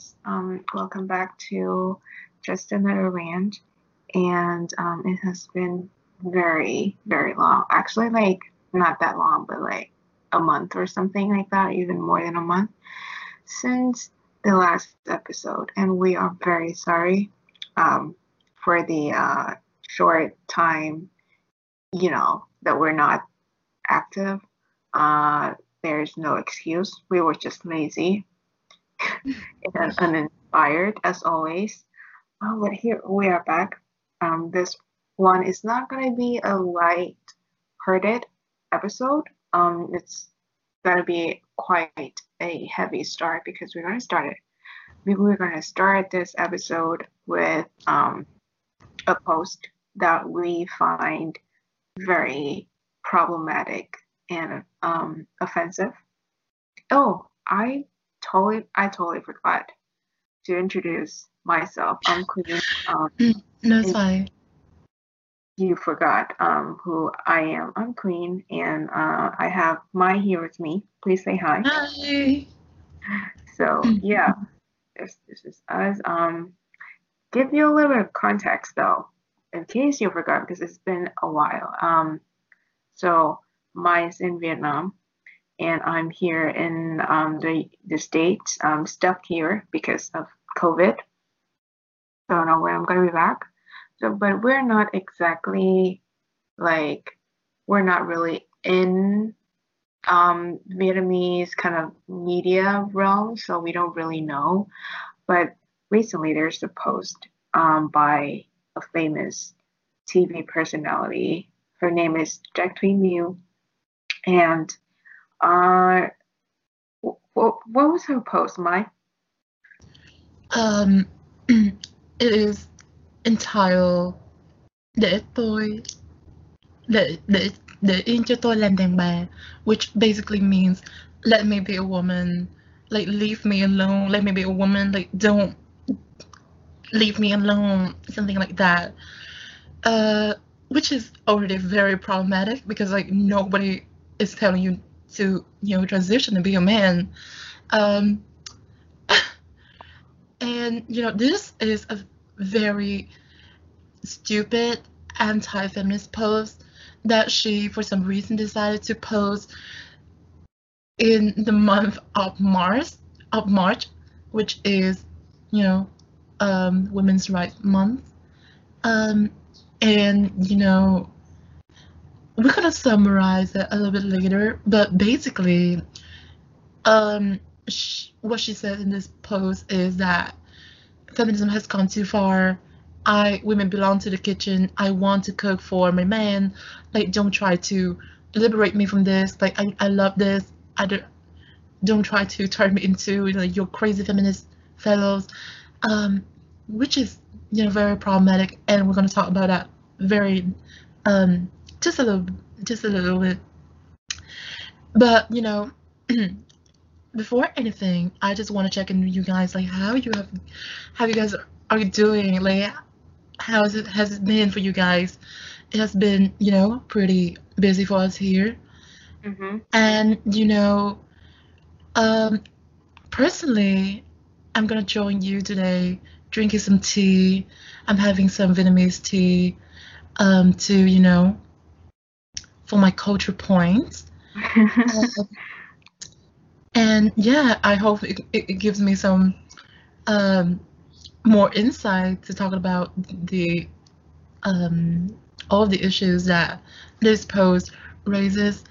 guys. Um, welcome back to Just Another Rant. And um, it has been very, very long. Actually, like, not that long, but like a month or something like that, even more than a month since the last episode. And we are very sorry um, for the uh, short time, you know, that we're not active. Uh, there's no excuse. We were just lazy and uninspired as always. Oh, but here we are back. Um, this one is not going to be a light-hearted episode. Um, it's going to be quite a heavy start because we're going to start it. We're going to start this episode with um, a post that we find very problematic and um, offensive. Oh, I totally, I totally forgot to introduce myself. I'm Quynh. Um, no, it's fine. you forgot um, who I am. I'm Quynh, and uh, I have Mai here with me. Please say hi. Hi. So yeah, this this is us. Um, give you a little bit of context though, in case you forgot, because it's been a while. Um, so Mai's in Vietnam, and I'm here in um, the the states. I'm stuck here because of COVID. So I don't know when I'm gonna be back. So, but we're not exactly like we're not really in um, Vietnamese kind of media realm, so we don't really know. But recently, there's a post um, by a famous TV personality. Her name is Trac Thuy Mieu, and uh, what, what was her post, Mai? Um, it is entitled Để tôi để để để yên cho which basically means let me be a woman, like leave me alone, let me be a woman, like don't leave me alone, something like that. Uh, which is already very problematic because like nobody is telling you to you know transition and be a man. Um, and you know this is a very stupid anti-feminist post that she for some reason decided to post in the month of March of March, which is you know um, Women's Rights Month. Um, and you know we're gonna summarize it a little bit later, but basically, um, what she said in this post is that feminism has gone too far. I women belong to the kitchen. I want to cook for my man. Like, don't try to liberate me from this. Like, I, I love this. I don't don't try to turn me into you know, your crazy feminist fellows, um, which is you know very problematic. And we're gonna talk about that very um, just a little just a little bit. But you know. before anything, I just want to check in with you guys, like how you have, how you guys are doing, like how it has it been for you guys? It has been, you know, pretty busy for us here, Mm-hmm. and you know, um, personally, I'm gonna join you today, drinking some tea. I'm having some Vietnamese tea, um, to you know, for my culture points. Um, and yeah, I hope it, it, gives me some um, more insight to talk about the um, all of the issues that this post raises.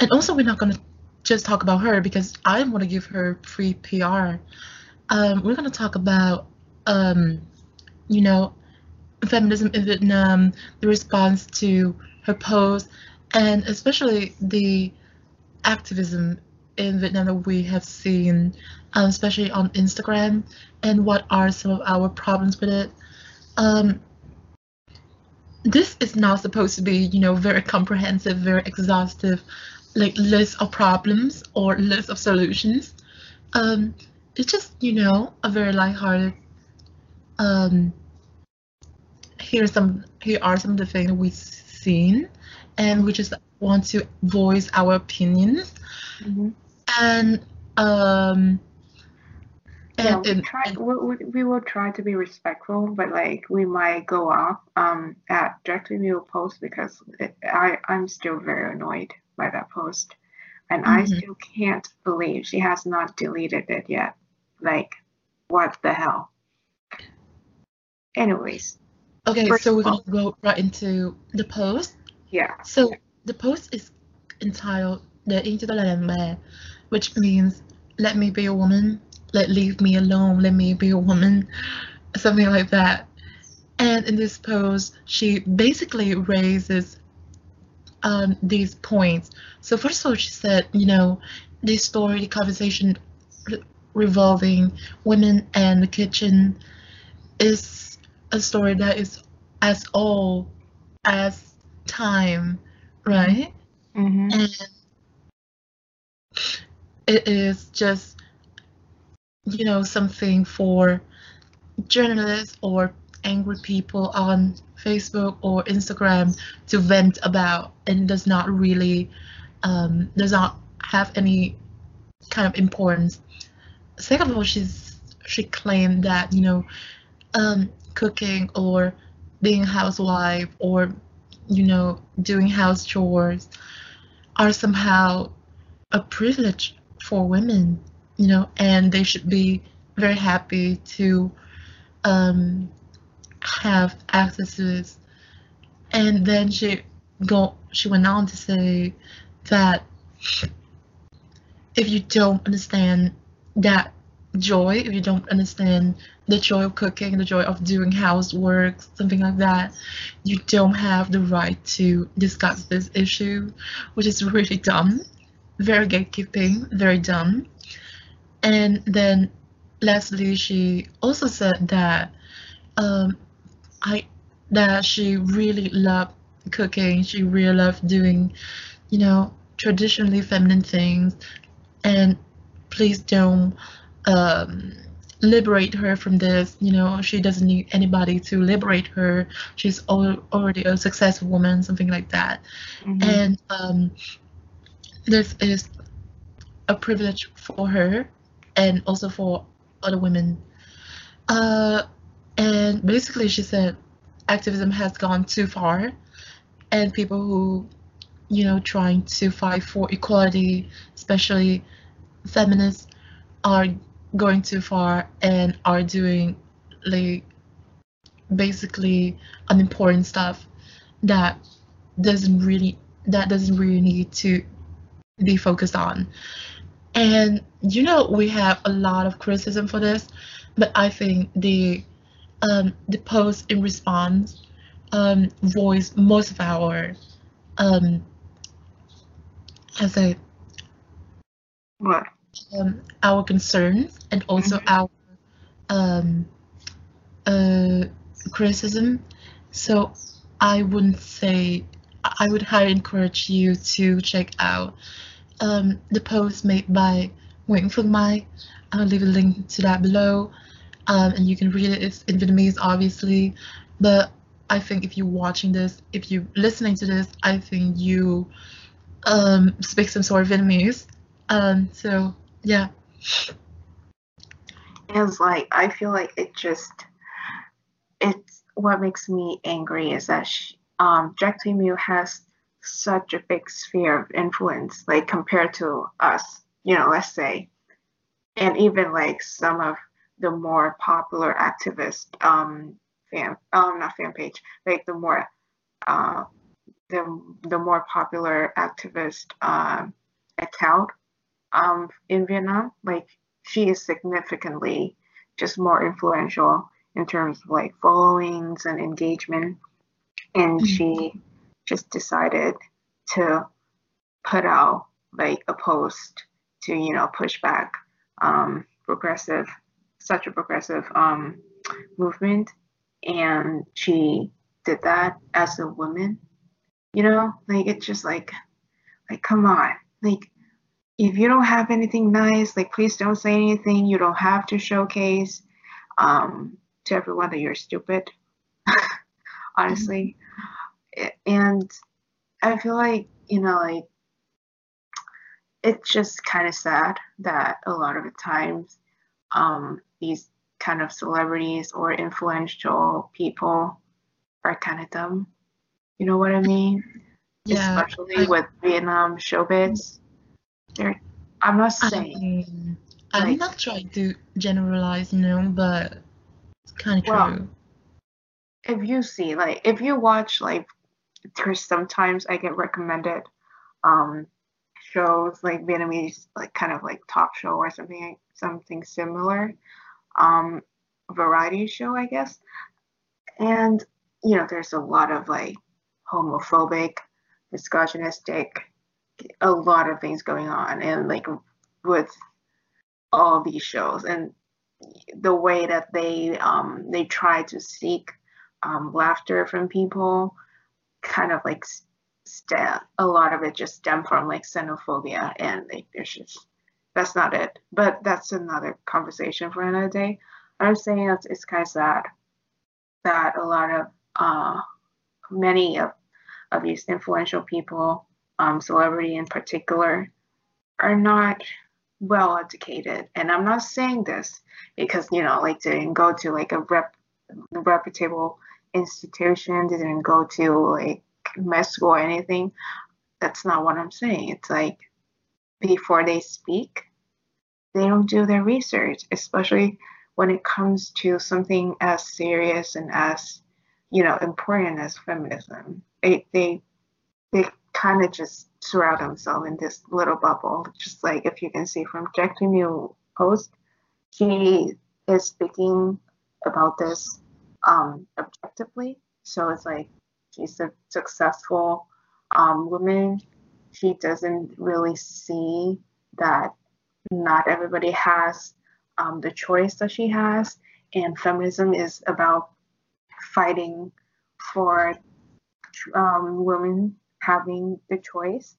And also, we're not going to just talk about her because I want to give her free PR. Um, we're going to talk about, um, you know, feminism in Vietnam, the response to her post, and especially the activism in Vietnam that we have seen, um, especially on Instagram, and what are some of our problems with it. Um, this is not supposed to be, you know, very comprehensive, very exhaustive, like list of problems or list of solutions. Um, it's just, you know, a very lighthearted. Um, here some. Here are some of the things we've seen, and we just want to voice our opinions Mm-hmm. and um yeah, And we and, try. We, we, will try to be respectful, but like we might go off um at directly we will post because it, I I'm still very annoyed by that post, and I mhm. still can't believe she has not deleted it yet. Like, what the hell? Anyways, okay, so we're gonna go right into the post. Yeah, So the post is entitled "The Man," which means "Let me be a woman," "Let leave me alone," "Let me be a woman," something like that. And in this post, she basically raises um, these points. So first of all, she said, you know, this story, the conversation re- revolving women and the kitchen is a story that is as old as time, right? mm-hmm, And it is just, you know, something for journalists or angry people on Facebook or Instagram to vent about and does not really um, does not have any kind of importance. Second of all, she's she claimed that you know um, cooking or being a housewife or you know doing house chores are somehow a privilege for women, you know, and they should be very happy to um, have access to this. And then she go she went on to say that if you don't understand that joy, if you don't understand the joy of cooking, the joy of doing housework, something like that, you don't have the right to discuss this issue, which is really dumb, very gatekeeping, very dumb. And then lastly, she also said that um, I that she really loved cooking. She really loved doing, you know, traditionally feminine things. And please don't um, liberate her from this. You know, she doesn't need anybody to liberate her. She's al- already a successful woman, something like that. mm-hmm, And um, this is a privilege for her and also for other women. Uh, and basically, she said activism has gone too far, and people who, you know, trying to fight for equality, especially feminists, are going too far and are doing like basically unimportant stuff that doesn't really that doesn't really need to be focused on. And you know, we have a lot of criticism for this, but I think the um, the post in response um, voiced most of our um, as a what? Um, our concerns and also Mm-hmm, our um, uh, criticism. So I wouldn't say I would highly encourage you to check out um, the post made by Nguyễn Phương Mai. I'll leave a link to that below, um, and you can read it. It's in Vietnamese, obviously, but I think if you're watching this, if you're listening to this, I think you um, speak some sort of Vietnamese. Um, so yeah. It's like I feel like it just it's what makes me angry is that she, um, Trac Mieu has such a big sphere of influence, like compared to us, you know, let's say, and even like some of the more popular activist um fan, um, not fan page, like the more uh the the more popular activist um account um in Vietnam, like she is significantly just more influential in terms of like followings and engagement. And she just decided to put out like a post to you know push back um, progressive such a progressive um, movement. And she did that as a woman. You know like it's just like like come on. Like if you don't have anything nice like please don't say anything you don't have to showcase um, to everyone that you're stupid honestly and I feel like you know like it's just kind of sad that a lot of the times um, these kind of celebrities or influential people are kind of dumb. You know what I mean? Yeah, Especially with Vietnam showbiz. I'm not I saying mean, I'm not trying to generalize, you know, but it's kind of well, true. if you see, like, if you watch, like, there's sometimes I get recommended um shows like Vietnamese, like, kind of like talk show or something, something similar, um, variety show, I guess. And, you know, there's a lot of like homophobic, misogynistic, a lot of things going on and like with all these shows and the way that they um they try to seek um laughter from people kind of like stem a lot of it just stem from like xenophobia and like there's just that's not it. But that's another conversation for another day. I'm saying that it's kind of sad that a lot of uh many of, of these influential people um celebrity in particular are not well educated. And i'm not saying this because you know like they didn't go to like a rep reputable institution didn't go to like med school or anything. That's not what i'm saying. It's like before they speak they don't do their research especially when it comes to something as serious and as you know important as feminism. They they they kind of just surround themselves in this little bubble. Just like if you can see from Jackie New post, she is speaking about this um, objectively. So it's like she's a successful um, woman. She doesn't really see that not everybody has um, the choice that she has, and feminism is about fighting for um, women having the choice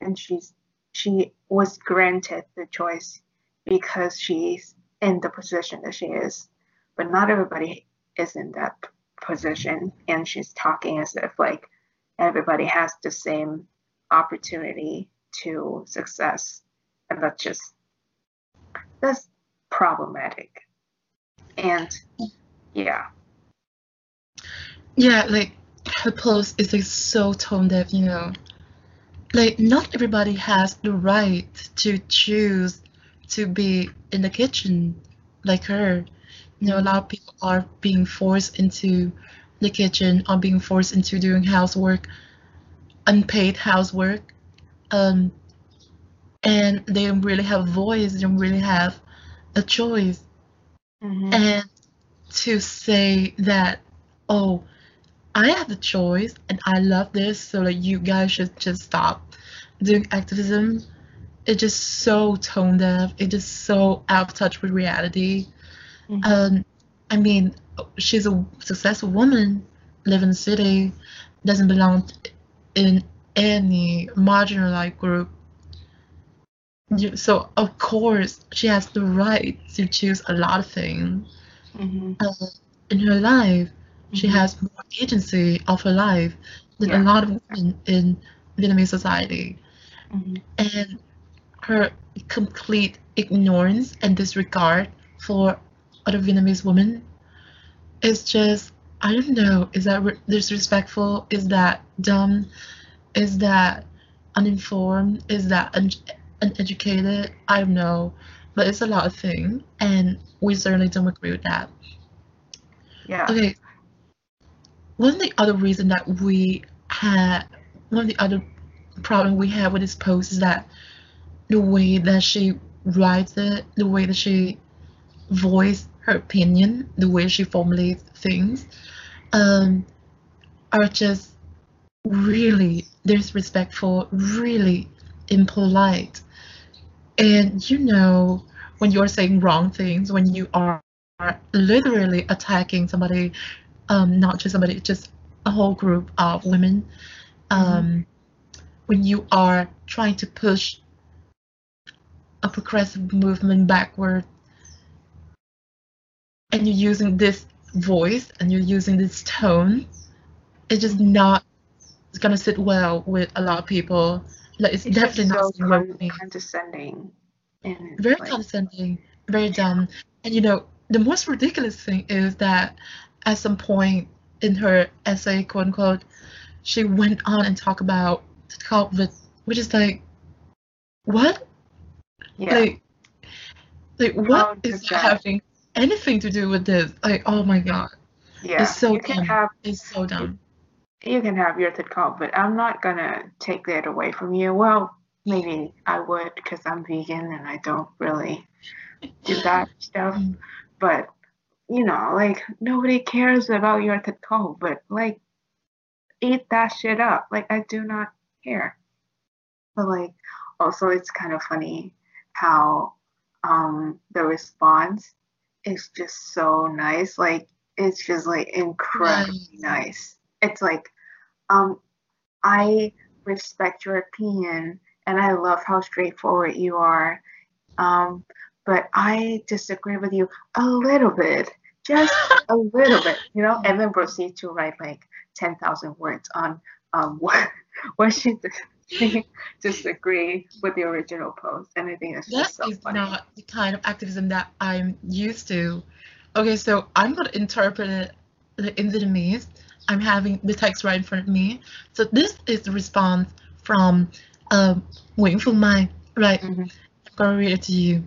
and she's she was granted the choice because she's in the position that she is. But not everybody is in that position and she's talking as if like everybody has the same opportunity to success. And that's just that's problematic. And yeah. Yeah, like her post is like so tone deaf, you know. Like not everybody has the right to choose to be in the kitchen like her. You know, a lot of people are being forced into the kitchen or being forced into doing housework, unpaid housework. Um, and they don't really have a voice, they don't really have a choice. hmm And to say that, oh, I have the choice and I love this, so like you guys should just stop doing activism. It's just so tone deaf. It's just so out of touch with reality. hmm Um, I mean, she's a successful woman, live in the city, doesn't belong in any marginalized group. So of course she has the right to choose a lot of things hmm uh, in her life. She has more agency of her life than a lot of women in Vietnamese society. hmm And her complete ignorance and disregard for other Vietnamese women is just, I don't know, is that re- disrespectful? Is that dumb? Is that uninformed? Is that un- uneducated? I don't know. But it's a lot of things, and we certainly don't agree with that. Yeah. Okay, one of the other reason that we had, one of the other problem we have with this post is that the way that she writes it, the way that she voice her opinion, the way she formulates things, um, are just really disrespectful, really impolite. And you know, when you're saying wrong things, when you are literally attacking somebody, um, not just somebody, just a whole group of women, hmm um, when you are trying to push a progressive movement backward and you're using this voice and you're using this tone, it's just hmm not it's gonna sit well with a lot of people. Like it's It's definitely not so with con- condescending and Very like condescending, very dumb. And you know, the most ridiculous thing is that at some point in her essay, quote unquote, she went on and talked about the COVID, which is like, what? Yeah. Like, like what is 100%. having anything to do with this? Like, oh my god, yeah. it's so you can dumb. have It's so dumb. you can have your third call, but I'm not gonna take that away from you. Well, maybe I would because I'm vegan and I don't really do that stuff. Mm. But you know, like nobody cares about your third call, but like eat that shit up. Like I do not care. But like also it's kind of funny how um the response is just so nice. Like it's just like incredibly nice. It's like um I respect your opinion and I love how straightforward you are. Um but I disagree with you a little bit. Just a little bit, you know, and then proceed to write like 10,000 words on um, what, what she, disagree with the original post. And I think that's That just so is funny. not the kind of activism that I'm used to. Okay, so I'm gonna interpret it in Vietnamese. I'm having the text right in front of me. So this is the response from um, Nguyễn Phương Mai. Right, Mhm. I'm gonna read it to you.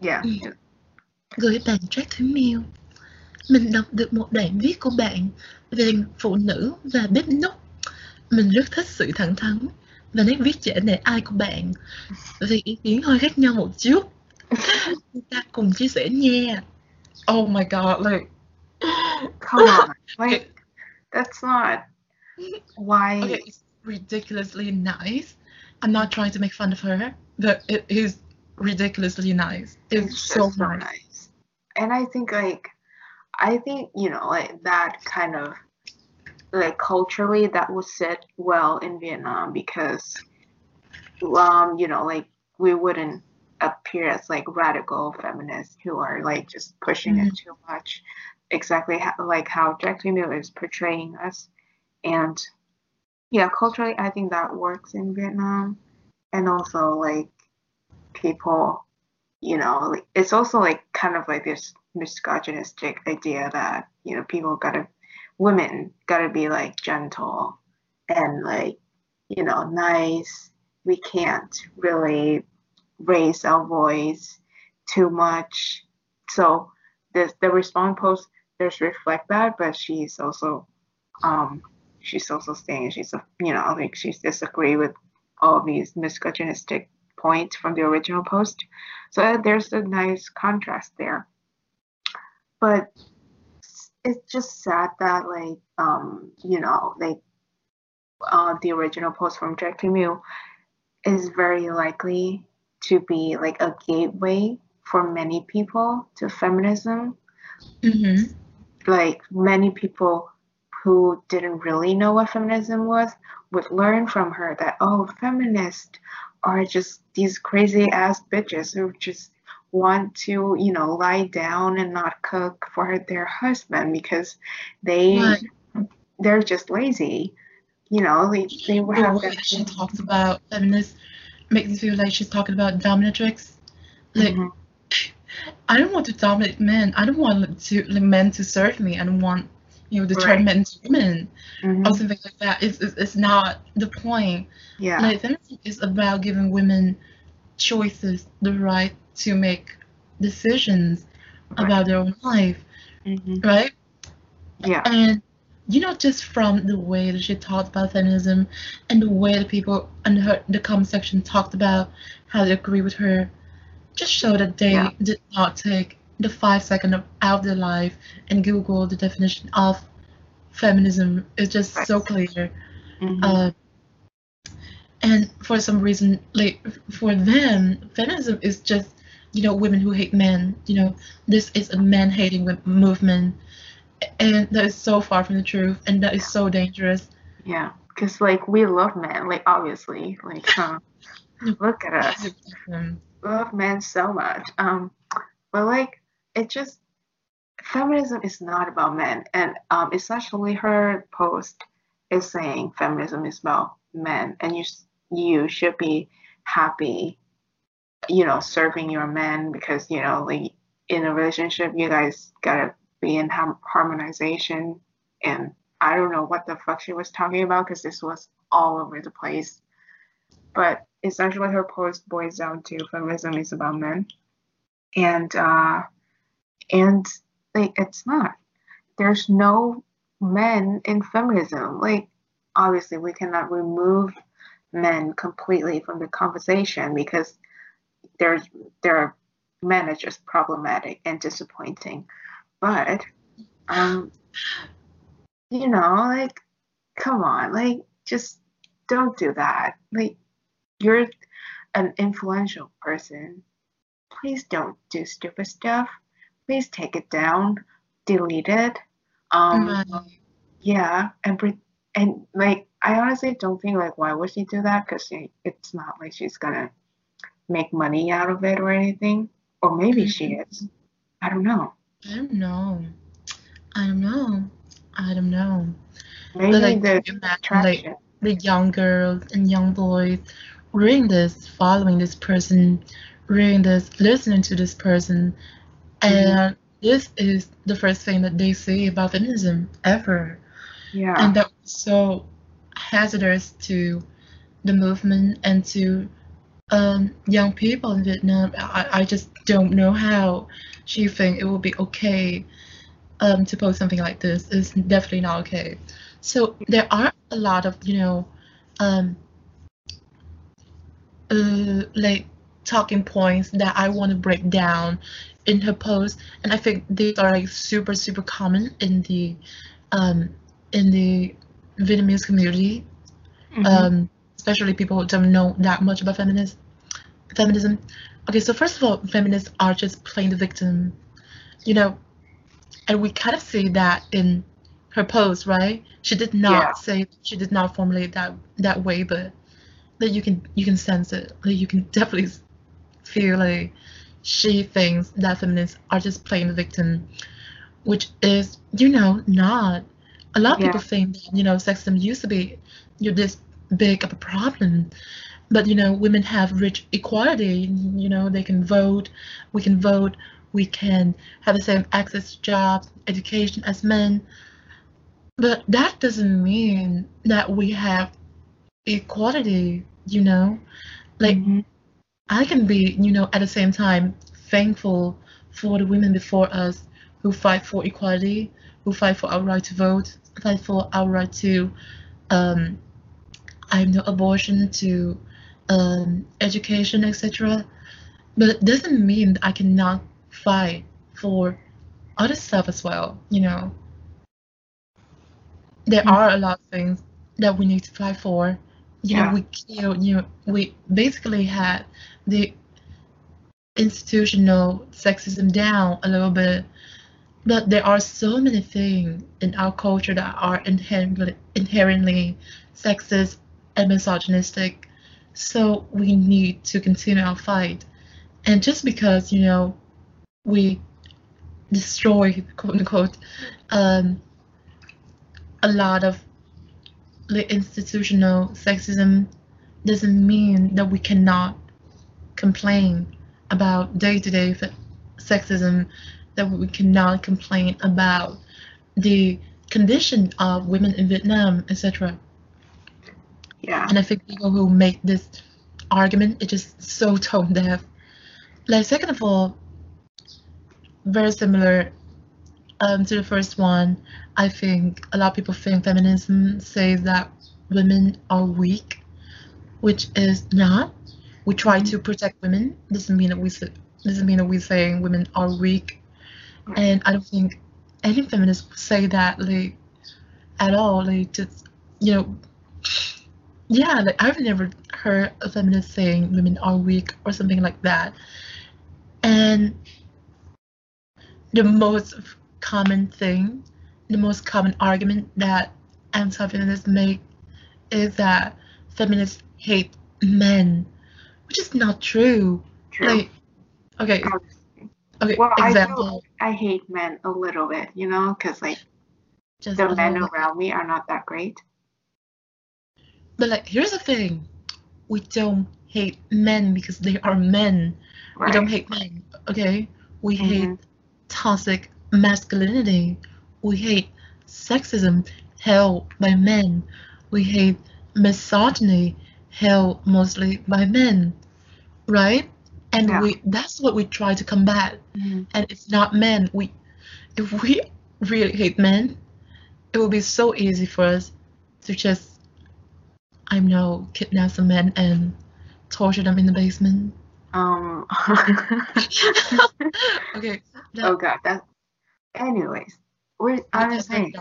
Yeah. Mm. Gửi bạn Jack Thúy Miêu. Mình đọc được một đoạn viết của bạn về phụ nữ và bếp núc. Mình rất thích sự thẳng thắn và nét viết dễ nể ai của bạn. Vì ý kiến hơi khác nhau một chút. Chúng ta cùng chia sẻ nha. Oh my god, like Come on. Like, that's not why. okay, it's ridiculously nice. I'm not trying to make fun of her, but it is ridiculously nice. It's, It's so nice. nice. And I think like I think, you know, like that kind of like culturally that would sit well in Vietnam because um, you know, like we wouldn't appear as like radical feminists who are like just pushing it too much. Exactly how, like how Trac Mieu is portraying us. And yeah, culturally I think that works in Vietnam. And also like people you know, it's also like kind of like this misogynistic idea that you know people gotta, women gotta be like gentle and like you know nice. We can't really raise our voice too much. So the the response post does reflect that, but she's also um she's also saying she's you know I like she's disagree with all these misogynistic points from the original post. So uh, there's a nice contrast there. But it's just sad that like um you know like uh the original post from Trac Mieu is very likely to be like a gateway for many people to feminism. Mm-hmm. Like many people who didn't really know what feminism was would learn from her that oh feminists are just these crazy ass bitches who just want to you know lie down and not cook for their husband because they Right. they're just lazy you know they, they have way that she talks about feminists makes me feel like she's talking about dominatrix. Like Mhm. I don't want to dominate men. I don't want to like, men to serve me. I don't want you know turn Right. women Mhm. or something like that. It's, it's it's not the point. yeah Like feminism is about giving women choices, the right to make decisions Right. about their own life, Mhm. right? yeah And you know, just from the way that she talked about feminism and the way that people in her the comment section talked about how they agree with her, just show that they Yeah. did not take the five second of, out of their life and Google the definition of feminism. It's just so clear. Mhm. Uh, and for some reason, like for them, feminism is just you know women who hate men. You know, this is a man-hating movement, and that is so far from the truth, and that is so dangerous. yeah because like we love men like obviously like huh, look at us love men so much. Um, but like it just feminism is not about men, and um, essentially her post is saying feminism is about men, and you you should be happy, you know, serving your men because you know like in a relationship, you guys gotta be in harmonization. And I don't know what the fuck she was talking about because this was all over the place. But essentially, her post boils down to feminism is about men, and uh, and like it's not. There's no men in feminism. Like obviously, we cannot remove men completely from the conversation because there's there are men are just problematic and disappointing. But um you know, like come on, like just don't do that. Like you're an influential person. Please don't do stupid stuff. Please take it down, delete it. Um mm-hmm. yeah, and pre- and like I honestly don't think like why would she do that? Because it's not like she's gonna make money out of it or anything. Or maybe mm-hmm. she is. I don't know. I don't know. I don't know. I don't know. Maybe but, like, the attraction. Like, the young girls and young boys reading this, following this person, reading this, listening to this person. And this is the first thing that they say about feminism ever. Yeah. And that was so hazardous to the movement and to um, young people in Vietnam. I, I just don't know how she think it will be okay um, to post something like this. It's definitely not okay. So there are a lot of you know um, uh, like talking points that I want to break down in her post, and I think these are like super super common in the um, in the Vietnamese community. Mm-hmm. Um, especially people who don't know that much about feminism. Feminism. Okay, so first of all, feminists are just playing the victim, you know, and we kind of see that in her post, right? She did not yeah. say she did not formulate that that way, but that you can you can sense it. Like you can definitely feel like she thinks that feminists are just playing the victim, which is you know not. A lot of yeah. people think that you know sexism used to be you know, this big of a problem but you know women have rich equality you know they can vote we can vote we can have the same access to jobs education as men but that doesn't mean that we have equality you know like mm-hmm. I can be you know at the same time thankful for the women before us who fight for equality who fight for our right to vote fight for our right to um, I know abortion to um, education, etc. But it doesn't mean that I cannot fight for other stuff as well. You know, there mm-hmm. are a lot of things that we need to fight for. You yeah. know, we killed. You know, we basically had the institutional sexism down a little bit but there are so many things in our culture that are inherently, inherently sexist and misogynistic. So we need to continue our fight. And just because, you know, we destroy, quote unquote, um, a lot of the institutional sexism doesn't mean that we cannot complain about day to day sexism, that we cannot complain about the condition of women in Vietnam, etc. Yeah. And I think people who make this argument it is just so tone deaf. Like second of all, very similar um, to the first one. I think a lot of people think feminism says that women are weak, which is not. We try to mm-hmm. protect women. Doesn't mean that we doesn't mean that we're saying women are weak. And I don't think any feminists say that like at all. Like just you know yeah, like I've never heard a feminist saying women are weak or something like that. And the most common thing, the most common argument that anti-feminists make is that feminists hate men, which is not true. True. Like, okay. Okay. Well, example. I, do, I hate men a little bit, you know, because like Just the men around me are not that great. But like, here's the thing: we don't hate men because they are men. Right. We don't hate men. Okay, We hate Mhm. toxic masculinity. We hate sexism held by men. We hate misogyny held mostly by men, right? And Yeah. we that's what we try to combat. Mhm. And it's not men. We if we really hate men, it will be so easy for us to just I know kidnap some men and torture them in the basement. Um. Okay. that- oh God. That. Anyways, we're. I'm just saying.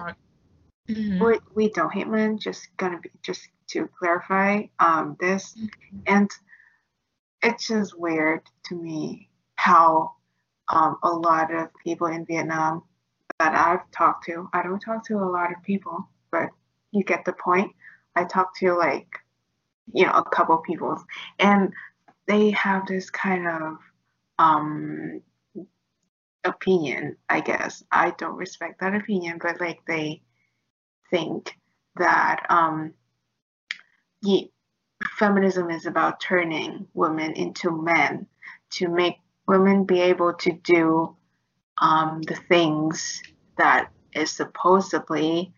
Mhm. we we don't hate men. Just gonna be just to clarify um this, and it's just weird to me how um a lot of people in Vietnam that I've talked to. I don't talk to a lot of people, but you get the point. I talk to like you know a couple of people, and they have this kind of um opinion. I guess I don't respect that opinion, but like they think that um, ye, feminism is about turning women into men to make women be able to do um, the things that is supposedly,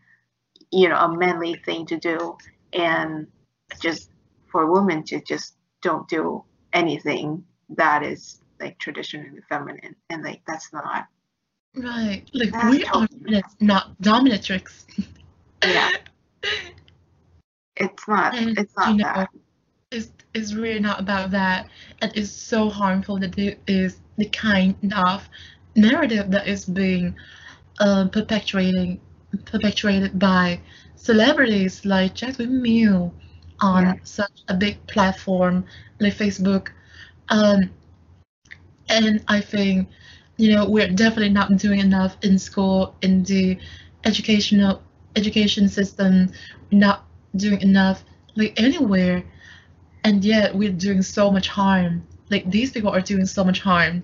you know, a manly thing to do, and just for women to just don't do anything that is like traditionally feminine, and like that's not. Right. Like we are totally- not dominatrix. Yeah. It's not. And, It's not you know, that. It's, it's really not about that. And it's so harmful that it is the kind of narrative that is being uh, perpetuating perpetuated by celebrities like Jasmine Mill on Yeah. such a big platform like Facebook. Um, and I think, you know, we're definitely not doing enough in school, in the educational education system. Not doing enough like anywhere, and yet we're doing so much harm. Like these people are doing so much harm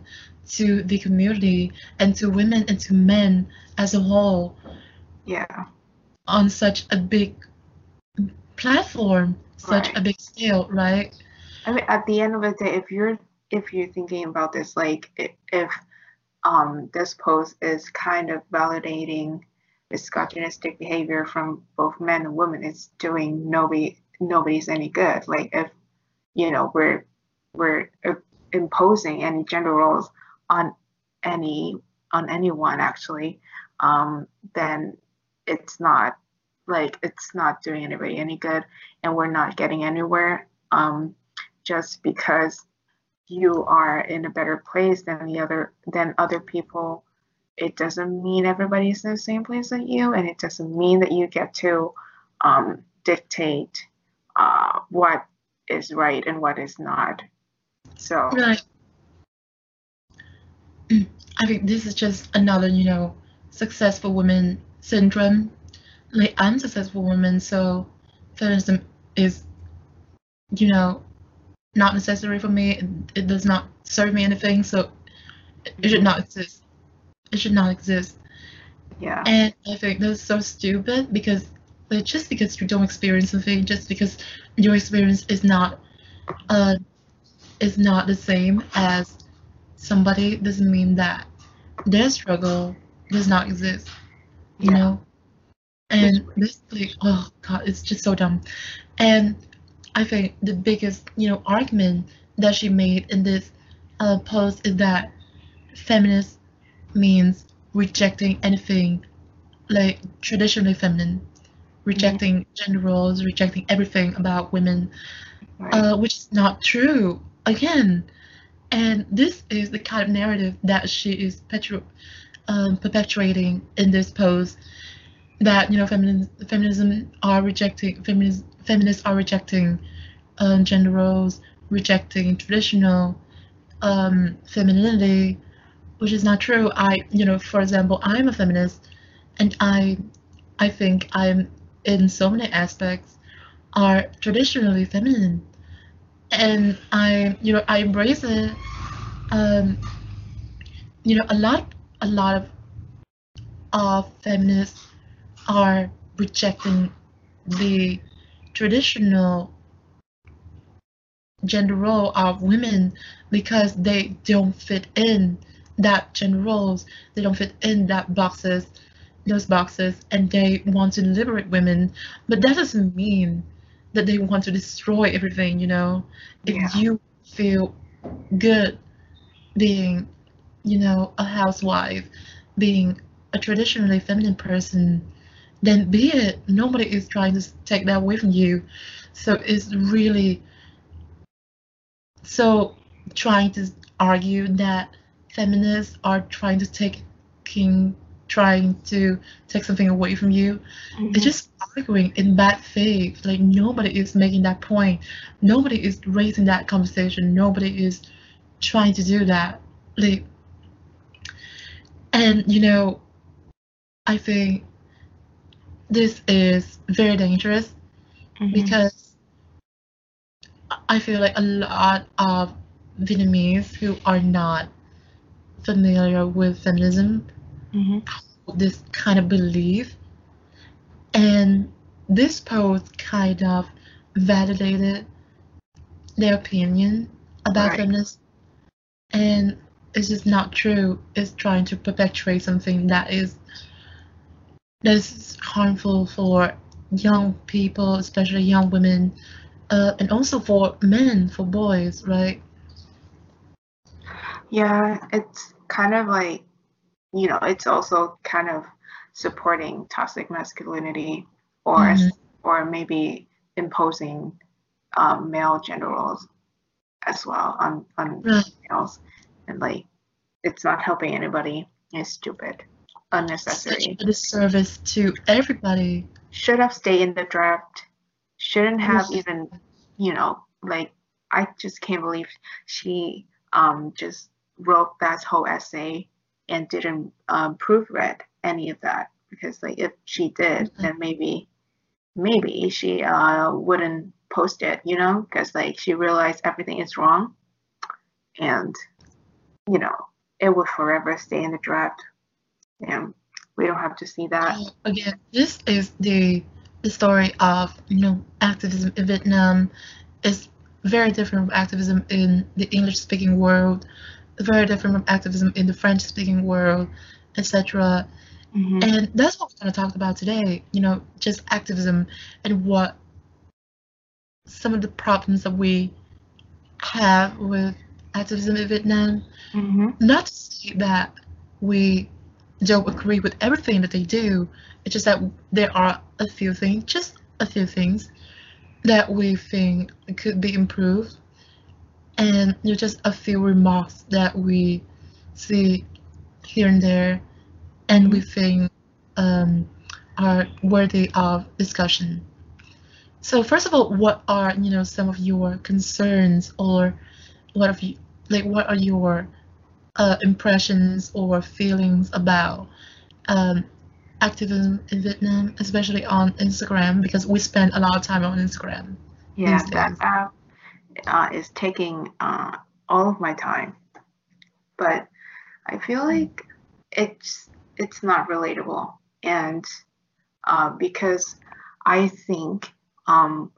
to the community and to women and to men as a whole Yeah. on such a big platform, such Right. a big scale, right? I mean, at the end of the day, if you're if you're thinking about this, like if um this post is kind of validating misogynistic behavior from both men and women, is doing nobody nobody's any good. Like if you know we're we're uh, imposing any gender roles on any on anyone actually, um, then it's not like it's not doing anybody any good, and we're not getting anywhere. Um, just because you are in a better place than the other than other people it doesn't mean everybody's in the same place as you and it doesn't mean that you get to um, dictate uh, what is right and what is not so Right. I think this is just another, you know, successful woman syndrome. Like I'm successful woman, so feminism is, you know, not necessary for me. It, it does not serve me anything, so it should not exist. It should not exist. yeah And I think that's so stupid because like, just because you don't experience something, just because your experience is not uh is not the same as somebody doesn't mean that their struggle does not exist. You Yeah. know? And this like oh god, it's just so dumb. And I think the biggest, you know, argument that she made in this uh, post is that feminist means rejecting anything like traditionally feminine, rejecting gender roles, rejecting everything about women, right. uh, which is not true. Again, and this is the kind of narrative that she is petru- um, perpetuating in this post. That you know, feminism, feminism are rejecting feminists. Feminists are rejecting um, gender roles, rejecting traditional um, femininity, which is not true. I, you know, for example, I'm a feminist, and I, I think I'm in so many aspects are traditionally feminine, and I, you know, I embrace it. Um, you know, a lot, a lot of, of feminists are rejecting the traditional gender role of women because they don't fit in that gender roles. They don't fit in that boxes, those boxes, and they want to liberate women. But that doesn't mean that they want to destroy everything. You know, if Yeah. you feel good being, you know, a housewife, being a traditionally feminine person, then be it. Nobody is trying to take that away from you. So it's really so trying to argue that feminists are trying to take king trying to take something away from you. Mhm. it's just arguing in bad faith. Like nobody is making that point. Nobody is raising that conversation. Nobody is trying to do that. Like and you know i think this is very dangerous Mhm. because I feel like a lot of Vietnamese who are not familiar with feminism Mhm. this kind of belief, and this post kind of validated their opinion about Right. feminism, and it's just not true. It's trying to perpetuate something that is that is harmful for young people, especially young women, uh, and also for men, for boys, right? Yeah, it's kind of like, you know, it's also kind of supporting toxic masculinity or Mhm. or maybe imposing um, male gender roles as well on on Right. males, and like it's not helping anybody. It's stupid, unnecessary Such a disservice to everybody. Should have stayed in the draft. Shouldn't have even, you know, like I just can't believe she um just wrote that whole essay and didn't um, proofread any of that because like if she did, Mhm. then maybe maybe she uh wouldn't post it, you know, because like she realized everything is wrong, and you know it would forever stay in the draft. And we don't have to see that. Again, this is the the story of you know activism in Vietnam. is very different from activism in the English-speaking world, very different from activism in the French-speaking world, etc. Mhm. And that's what we're going to talk about today. You know, just activism and what some of the problems that we have with activism in Vietnam. Mhm. Not to say that we don't agree with everything that they do. It's just that there are a few things, just a few things, that we think could be improved. And you just a few remarks that we see here and there and we think um, are worthy of discussion. So first of all, what are you know some of your concerns or what have you like what are your uh, impressions or feelings about um, activism in Vietnam, especially on Instagram, because we spend a lot of time on Instagram. Yeah, that days. Uh, is taking uh, all of my time, but I feel like it's it's not relatable, and uh, because I think um,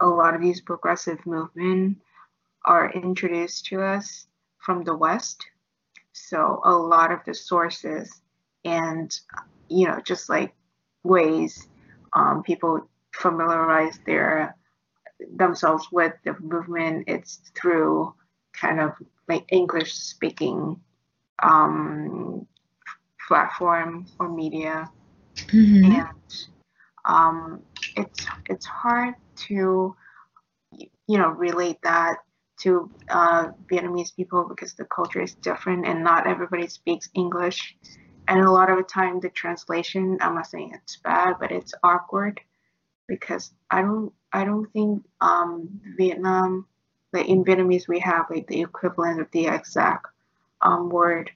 a lot of these progressive movement are introduced to us from the West, so a lot of the sources and you know just like ways um, people familiarize their themselves with the movement it's through kind of like english speaking um, platform or media. Mhm. and um, it's it's hard to you know relate that to uh, Vietnamese people because the culture is different and not everybody speaks English. And a lot of the time the translation I'm not saying it's bad but it's awkward because I don't I don't think um, Vietnam like in Vietnamese we have like the equivalent of the exact um, word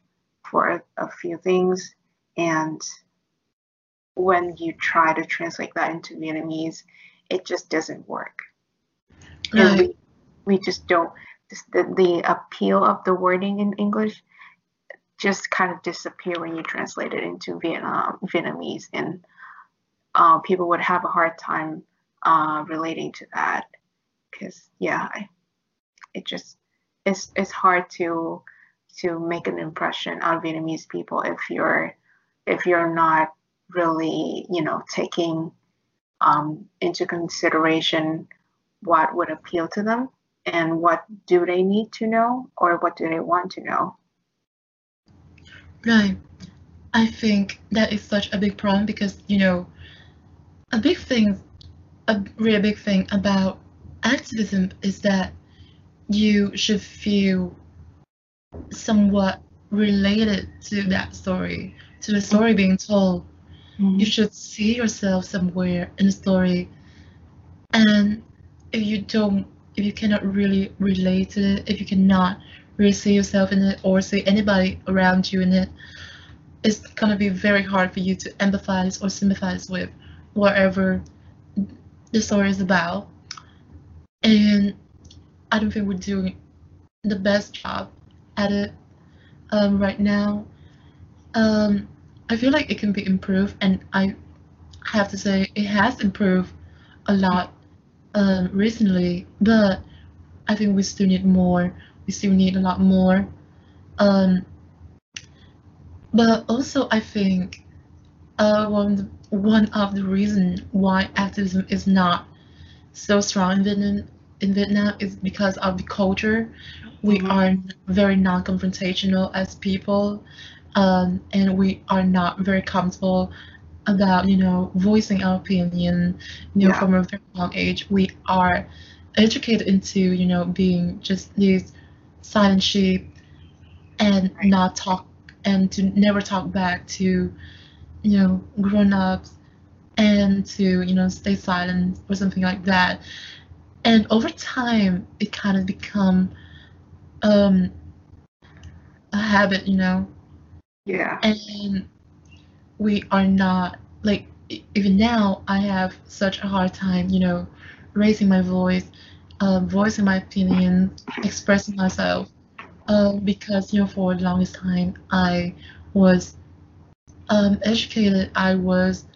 for a, a few things. And when you try to translate that into Vietnamese it just doesn't work. And we we just don't just the, the appeal of the wording in English just kind of disappear when you translate it into Vietnam Vietnamese. And uh, people would have a hard time uh, relating to that because yeah I, it just it's it's hard to to make an impression on Vietnamese people if you're if you're not really you know taking um, into consideration what would appeal to them and what do they need to know or what do they want to know Right. I think that is such a big problem because, you know, a big thing, a really big thing about activism is that you should feel somewhat related to that story, to the story being told. Mm-hmm. You should see yourself somewhere in the story. And if you don't, if you cannot really relate to it, if you cannot really see yourself in it or see anybody around you in it, it's gonna be very hard for you to empathize or sympathize with whatever the story is about. And I don't think we're doing the best job at it um, right now. Um, I feel like it can be improved, and I have to say it has improved a lot um, recently, but I think we still need more. We still need a lot more. Um, but also, I think uh, one one of the reasons why activism is not so strong in Vietnam in Vietnam is because of the culture. We Mhm. are very non-confrontational as people, um, and we are not very comfortable about you know voicing our opinion. You know, Yeah. from a very young age, we are educated into you know being just these silent sheep and Right. not talk and to never talk back to you know grown-ups and to you know stay silent or something like that. And over time it kind of become um a habit you know? Yeah. And we are not like even now i have such a hard time you know raising my voice um, voicing my opinion expressing myself um, because you know for the longest time i was um, educated i was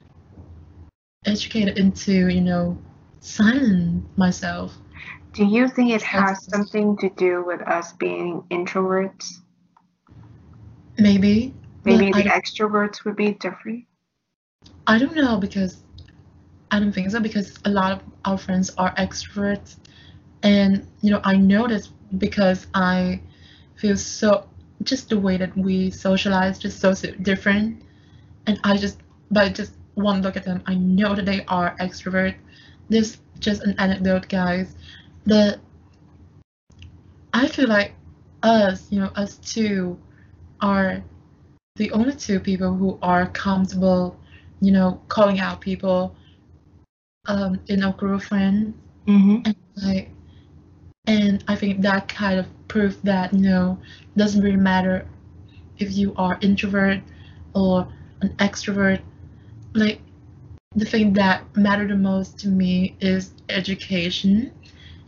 educated into you know silence myself. Do you think it has That's- something to do with us being introverts? Maybe. Maybe the extroverts would be different? I don't know because I don't think so because a lot of our friends are extroverts, and you know I know this because I feel so just the way that we socialize just so so different, and I just by just one look at them I know that they are extrovert. This just an anecdote, guys. That I feel like us, you know, us two, are the only two people who are comfortable you know, calling out people um, in our group of friends. mm-hmm. And like, and I think that kind of proof that you know doesn't really matter if you are introvert or an extrovert. Like the thing that mattered the most to me is education.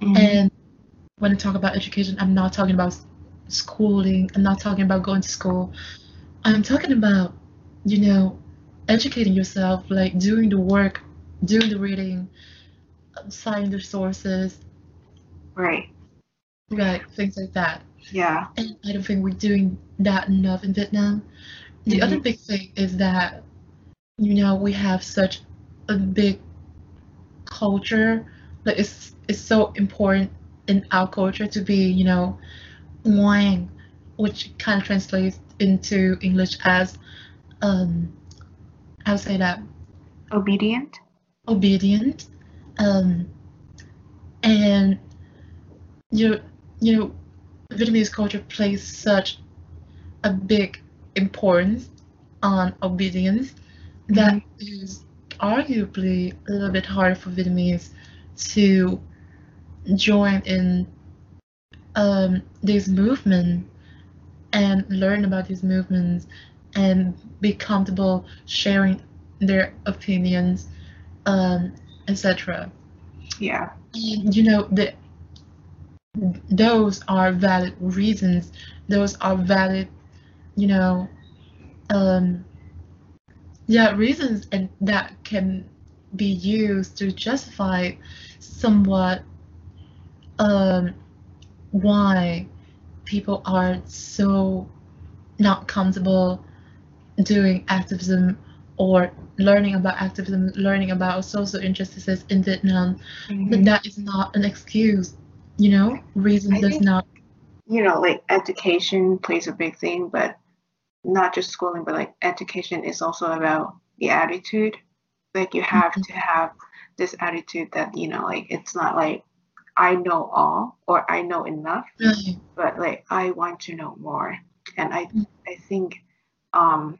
Mm-hmm. And when I talk about education, I'm not talking about schooling. I'm not talking about going to school. I'm talking about, you know, educating yourself, like doing the work, doing the reading, citing the sources, right right, things like that. yeah And I don't think we're doing that enough in Vietnam. The other big thing is that, you know, we have such a big culture. Like it's it's so important in our culture to be, you know, ngoan, which kind of translates into English as, um, how to say that, obedient obedient. Um, and you you know, Vietnamese culture plays such a big importance on obedience that is arguably a little bit harder for Vietnamese to join in um, these movements and learn about these movements and be comfortable sharing their opinions, um, etc. yeah And you know that those are valid reasons. Those are valid, you know, um, yeah, reasons, and that can be used to justify somewhat um, why people are so not comfortable doing activism or learning about activism, learning about social injustices in Vietnam, Mhm. but that is not an excuse. You know, reason I does think- not. you know, like education plays a big thing, but not just schooling, but like education is also about the attitude. Like you have Mhm. to have this attitude that, you know, like it's not like I know all or I know enough, Right. but like I want to know more. And I Mm. I think um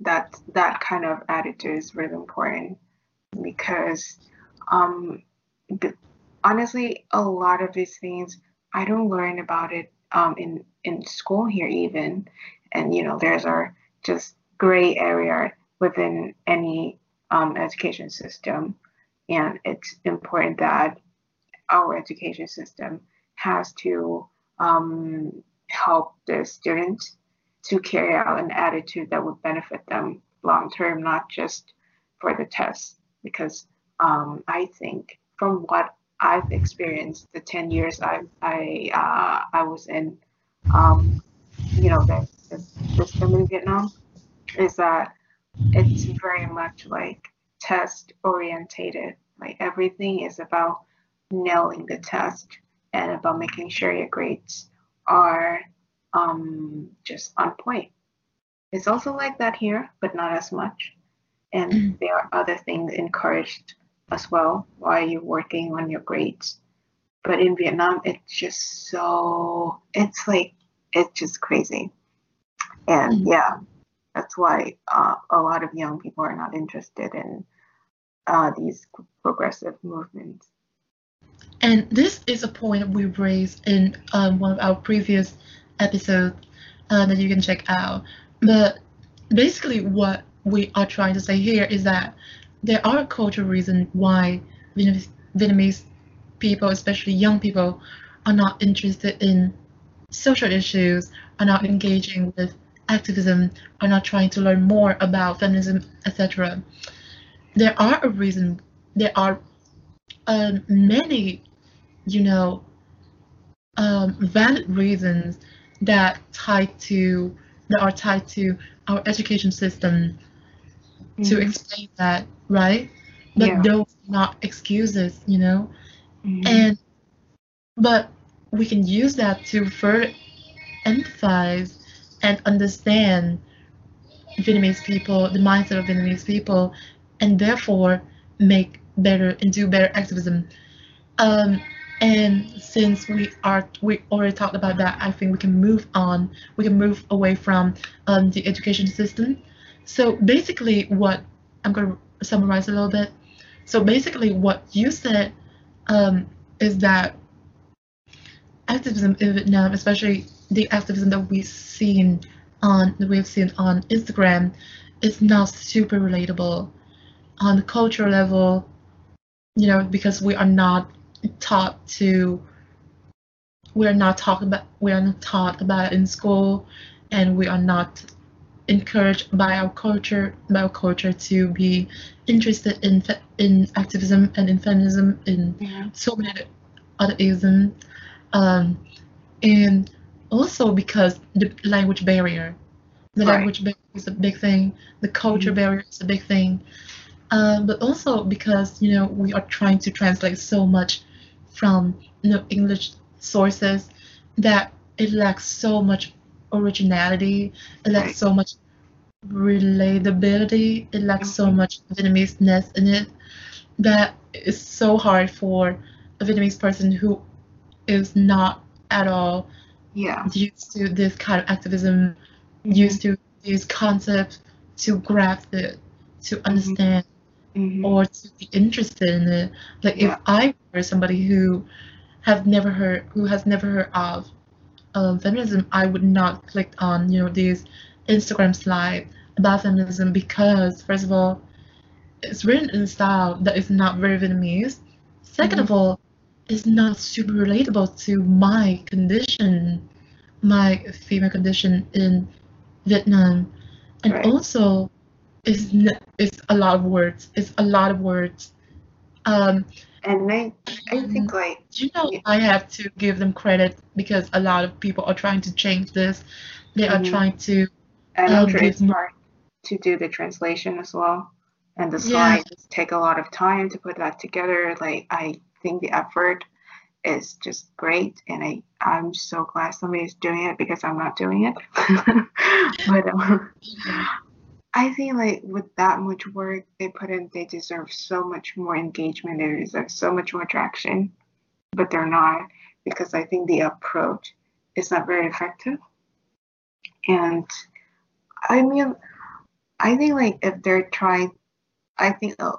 that that kind of attitude is really important because um the, honestly a lot of these things I don't learn about it um in in school here even and you know there's our just gray area within any um, education system and it's important that our education system has to um, help the students to carry out an attitude that would benefit them long term, not just for the test. Because um, I think from what I've experienced, the 10 years I I uh, I was in, um, you know, the, the system in Vietnam, is that it's very much like test orientated. Like everything is about nailing the test and about making sure your grades are um, just on point. It's also like that here, but not as much. And Mhm. there are other things encouraged as well while you're working on your grades. But in Vietnam, it's just so, it's like, it's just crazy. And Mhm. yeah, that's why uh, a lot of young people are not interested in uh, these progressive movements. And this is a point we raised in um, one of our previous episodes uh, that you can check out. But basically, what we are trying to say here is that there are cultural reasons why Vietnamese, Vietnamese people, especially young people, are not interested in social issues, are not engaging with activism, are not trying to learn more about feminism, etc. There are a reason. There are um, many, you know, um, valid reasons that tied to that are tied to our education system to Mhm. explain that, right? But Yeah. those are not excuses, you know. Mhm. And but we can use that to further empathize and understand Vietnamese people, the mindset of Vietnamese people, and therefore make better and do better activism. Um, and since we are we already talked about that, I think we can move on. We can move away from um, the education system. So basically, what I'm going to summarize a little bit. So basically, what you said um, is that activism in Vietnam, especially the activism that we've seen on that we've seen on Instagram, is now super relatable on the cultural level. You know, because we are not taught to we are not taught about we are not taught about it in school and we are not encouraged by our culture by our culture to be interested in in activism and in feminism in Yeah. so many other, other isms um, and also because the language barrier the Right. language barrier is a big thing the culture Mhm. barrier is a big thing um, but also because you know we are trying to translate so much from you know English sources that it lacks so much originality, it lacks Right. so much relatability, it lacks so Mhm. much Vietnamese-ness in it that it's so hard for a Vietnamese person who is not at all Yeah. used to this kind of activism, Mhm. used to these concepts to grasp it, to understand Mhm. or to be interested in it. Like Yeah. if I were somebody who has never heard who has never heard of um, feminism, I would not click on you know these Instagram slide about feminism because first of all, it's written in a style that is not very Vietnamese. 2nd of all, it's not super relatable to my condition, my female condition in Vietnam, and Right. also it's n- it's a lot of words. It's a lot of words Um, and I, I think like you know, yeah, I have to give them credit because a lot of people are trying to change this. They are mhm. trying to know um, give it's hard to do the translation as well, and the Yeah, slides take a lot of time to put that together. Like I think the effort is just great, and I I'm so glad somebody's doing it because I'm not doing it. but um, I think like with that much work they put in, they deserve so much more engagement. They deserve so much more traction, but they're not because I think the approach is not very effective. And I mean, I think like if they're trying, I think uh,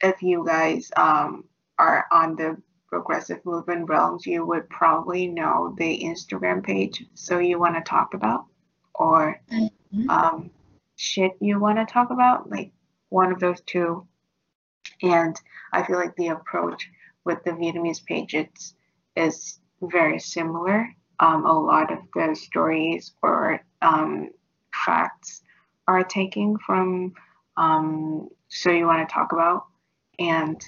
if you guys um are on the progressive movement realms, you would probably know the Instagram page. So you want to talk about or mhm, um shit you want to talk about, like one of those two. And I feel like the approach with the Vietnamese pages is very similar. Um, a lot of the stories or um, facts are taken from um, So You Want to Talk About, and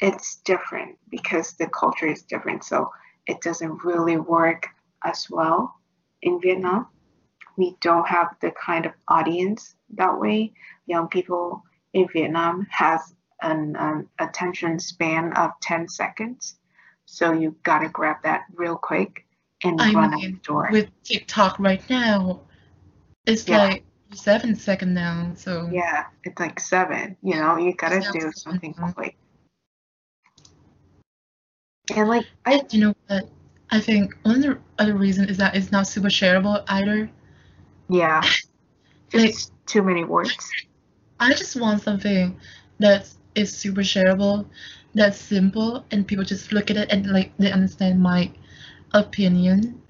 it's different because the culture is different. So it doesn't really work as well in Vietnam. We don't have the kind of audience that way. Young people in Vietnam has an, an attention span of 10 seconds. So you gotta grab that real quick and I run out the door. with TikTok right now, it's Yeah, like seven second now. So yeah, it's like seven. You know, you gotta seven do something now. quick. And like I, you know what? I think one other reason is that it's not super shareable either. yeah, Like just too many words. I just want something that is super shareable, that's simple, and people just look at it and like they understand my opinion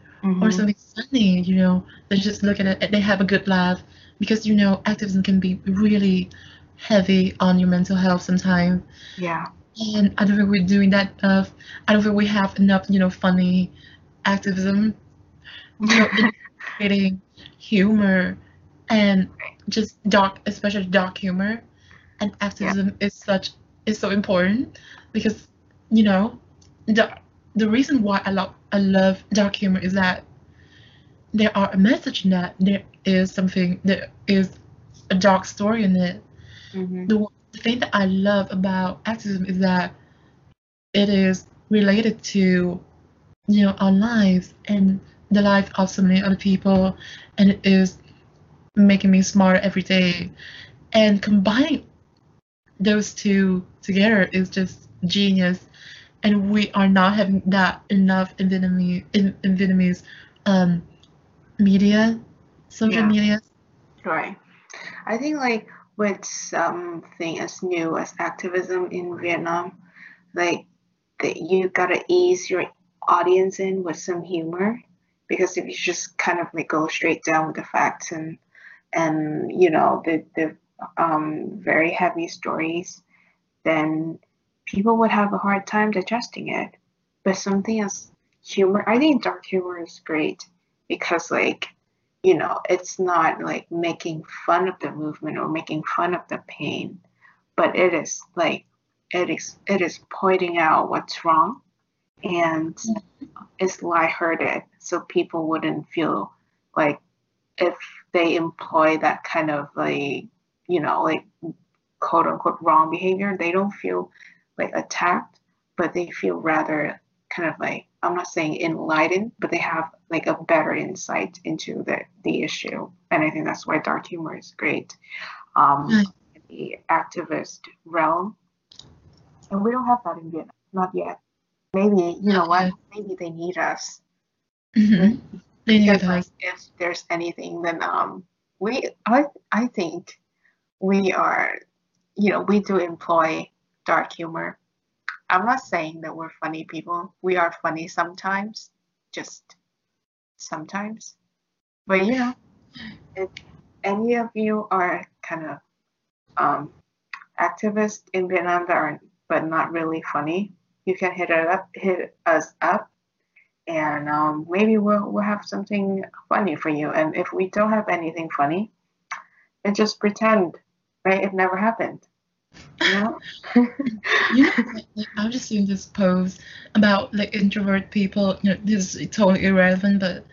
or Mm-hmm. something funny, you know. They just look at it and they have a good laugh because you know activism can be really heavy on your mental health sometimes. Yeah. And I don't think we're doing that enough. I don't think we have enough, you know, funny activism, you know, creating humor and just dark, especially dark humor. And Yeah. activism is such is so important because you know the the reason why I love I love dark humor is that there are a message in that there is something there is a dark story in it. Mm-hmm. The, one- the thing that I love about activism is that it is related to you know our lives and the lives of so many other people and it is making me smarter every day and combining those two together is just genius and we are not having that enough in Vietnamese in, in Vietnamese um, media social Yeah. media Right. I think like with something as new as activism in Vietnam, like that you gotta ease your audience in with some humor because if you just kind of like go straight down with the facts and and you know the the um very heavy stories, then people would have a hard time digesting it. But something as humor, I think dark humor is great because like you know, it's not like making fun of the movement or making fun of the pain, but it is like it is it is pointing out what's wrong and mm-hmm. it's lighthearted so people wouldn't feel like if they employ that kind of like you know like quote unquote wrong behavior they don't feel like attacked but they feel rather kind of like i'm not saying enlightened but they have like a better insight into the the issue. And i think that's why dark humor is great um in the activist realm. And we don't have that in vietnam not yet. Maybe you know what? Maybe they need us. Mm-hmm. They need because like us. if there's anything then um we i i think we are you know we do employ dark humor i'm not saying that we're funny people. We are funny sometimes just sometimes. But yeah, if any of you are kind of um activists in vietnam that are but not really funny you can hit it up hit us up. And um, maybe we'll, we'll have something funny for you. And if we don't have anything funny then just pretend right? It never happened Yeah. you know, like, like, I was just seeing this post about like introvert people. You know, this is totally irrelevant, but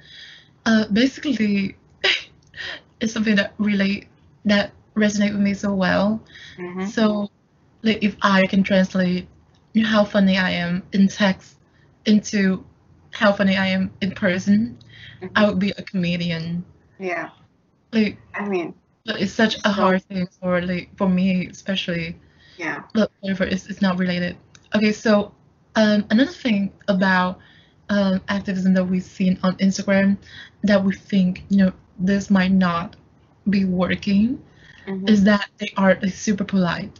uh, basically, it's something that really that resonate with me so well. Mhm. So, like, if I can translate you know, how funny I am in text into how funny I am in person, I would be a comedian. Yeah. Like, I mean, it's such a hard thing for like for me especially. yeah. But whatever, it's, it's not related. Okay, so um, another thing about um, activism that we've seen on Instagram that we think, you know, this might not be working Mhm. is that they are like, super polite.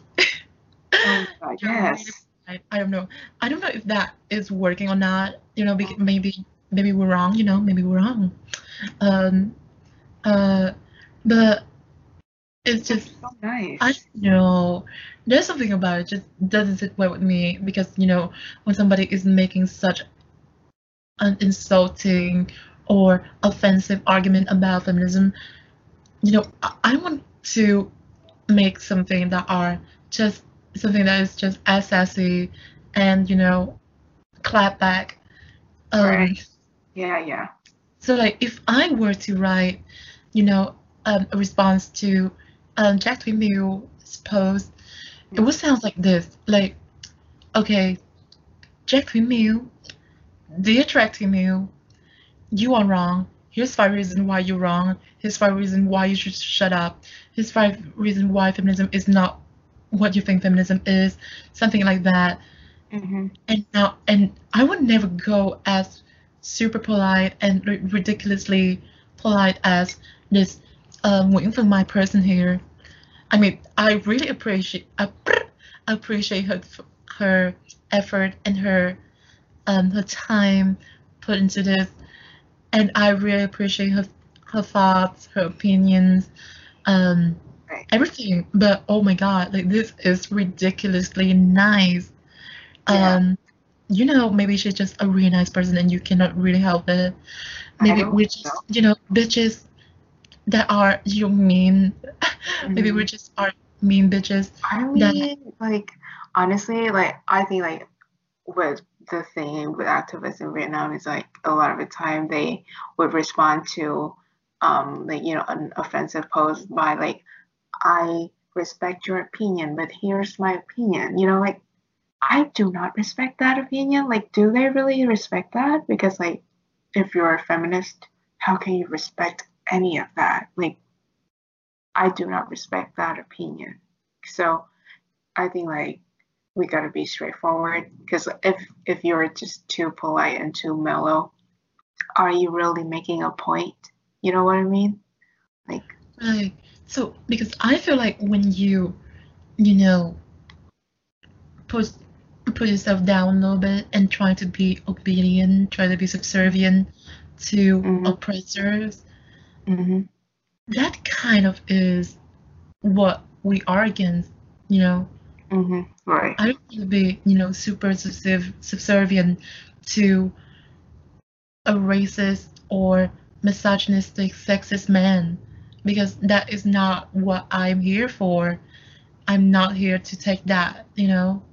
Oh God, yes. I, I don't know. I don't know if that is working or not. You know, maybe maybe we're wrong. You know, maybe we're wrong. Um, uh, but it's just so nice. I don't know. There's something about it just doesn't sit well with me because you know when somebody is making such an insulting or offensive argument about feminism, you know I, I want to make something that are just something that is just as sassy and you know clap back. Um, Right. yeah, yeah. so like if I were to write, you know, um, a response to um, Trac Thuy Mieu's post, it would sound like this. Like, okay, Trac Thuy Mieu, dear Trac Thuy Mieu, you are wrong. Here's five reasons why you're wrong. Here's five reasons why you should shut up. Here's five reasons why feminism is not what you think feminism is. Something like that hmm and now and I would never go as super polite and ri- ridiculously polite as this um, Nguyễn Phương Mai person here. I mean, I really appreciate I appreciate her her effort and her um, her time put into this, and I really appreciate her her thoughts, her opinions, um, Right. everything. But oh my God, like this is ridiculously nice Yeah. um you know maybe she's just a really nice person and you cannot really help it maybe we're just you know bitches that are you mean maybe Mhm. we just are mean bitches I that- mean, like honestly, like I think like with the thing with activists in Vietnam is like a lot of the time they would respond to um like you know an offensive post by like I respect your opinion, but here's my opinion. You know, like I do not respect that opinion. Like, do they really respect that? Because like if you're a feminist, how can you respect any of that? Like I do not respect that opinion. So I think like we gotta be straightforward because if if you're just too polite and too mellow, are you really making a point? You know what I mean? Like right so because i feel like when you you know put put yourself down a little bit and try to be obedient try to be subservient to Mhm. oppressors hmm that kind of is what we are against you know hmm right. I don't want to be, you know, super subserv- subservient to a racist or misogynistic, sexist man because that is not what I'm here for. I'm not here to take that, you know.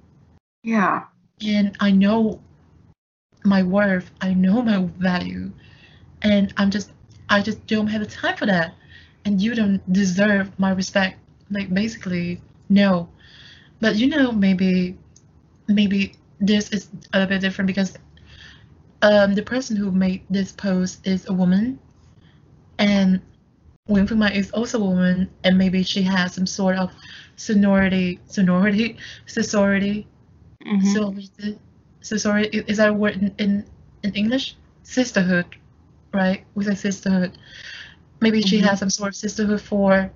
Yeah. And I know my worth, I know my value, and I'm just, I just don't have the time for that. And you don't deserve my respect. Like, basically, no. But you know, maybe, maybe this is a little bit different because um, the person who made this post is a woman, and Nguyễn Phương Mai is also a woman, and maybe she has some sort of sonority, sonority, sorority, hmm sorority, sorority. Is that a word in, in, in English? Sisterhood, right? with say sisterhood. Maybe she Mhm. has some sort of sisterhood for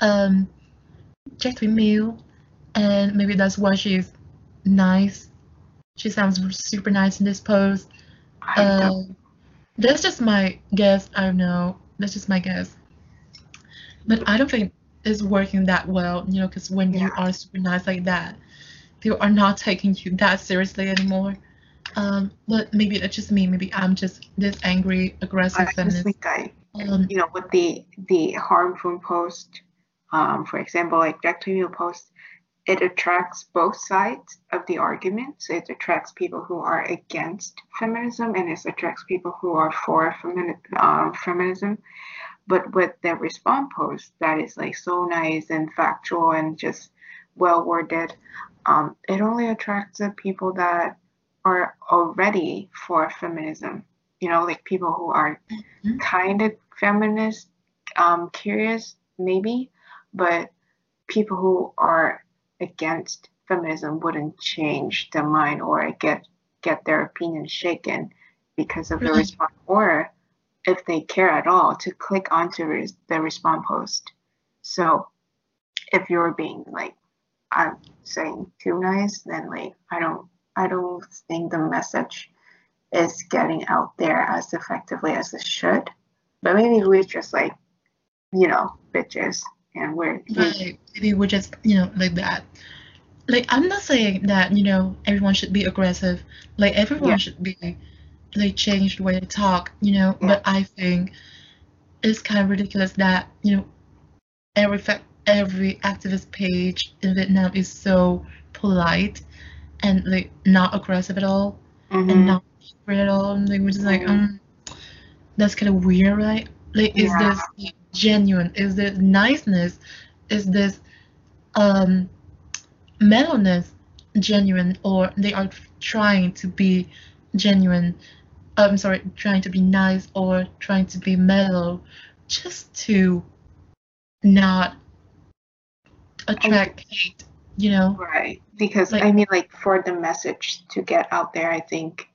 um, Trac Mieu, and maybe that's why she's nice. She sounds super nice in this. I don't. Um, that's just my guess. I don't know. That's just my guess. But I don't think it's working that well, you know, because when you are super nice like that, people are not taking you that seriously anymore. Um, but maybe that's just me. Maybe I'm just this angry, aggressive I just feminist. think I, Um, you know, with the the harmful post, um, for example, like Trac Thuy Mieu post, it attracts both sides of the argument. So it attracts people who are against feminism and it attracts people who are for uh, feminism. But with the response post that is like so nice and factual and just well worded, um, it only attracts the people that are already for feminism. You know, like people who are Mhm. kind of feminist, um, curious maybe, but people who are against feminism wouldn't change their mind or get get their opinion shaken because of the response or if they care at all to click onto res- the response post so if you're being like i'm saying too nice then like i don't i don't think the message is getting out there as effectively as it should but maybe we're just like you know bitches and we're Right. Maybe we're just, you know, like that. Like, I'm not saying that, you know, everyone should be aggressive. Like, everyone Yeah. should be, like, change the way they talk, you know. Yeah. But I think it's kind of ridiculous that, you know, every fact, every activist page in Vietnam is so polite and, like, not aggressive at all and Mhm. not angry at all. And, like, we're just like, Mhm. um, that's kind of weird, right? Like, is Yeah. this genuine? Is this niceness? Is this um mellowness genuine, or they are trying to be genuine? I'm sorry, trying to be nice or trying to be mellow, just to not attract hate, you know? Right. Because Like- I mean like for the message to get out there, I think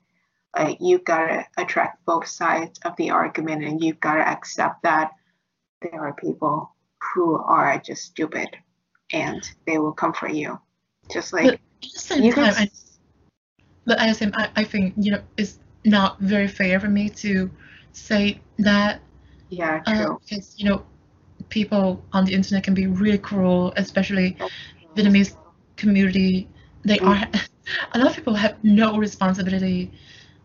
like you gotta attract both sides of the argument and you've gotta accept that there are people who are just stupid and they will come for you. Just like But at the same you can time, I, but at the same, I, I think you know it's not very fair for me to say that yeah, uh, true. because you know people on the internet can be really cruel, especially Vietnamese community. They Mm. are a lot of people have no responsibility,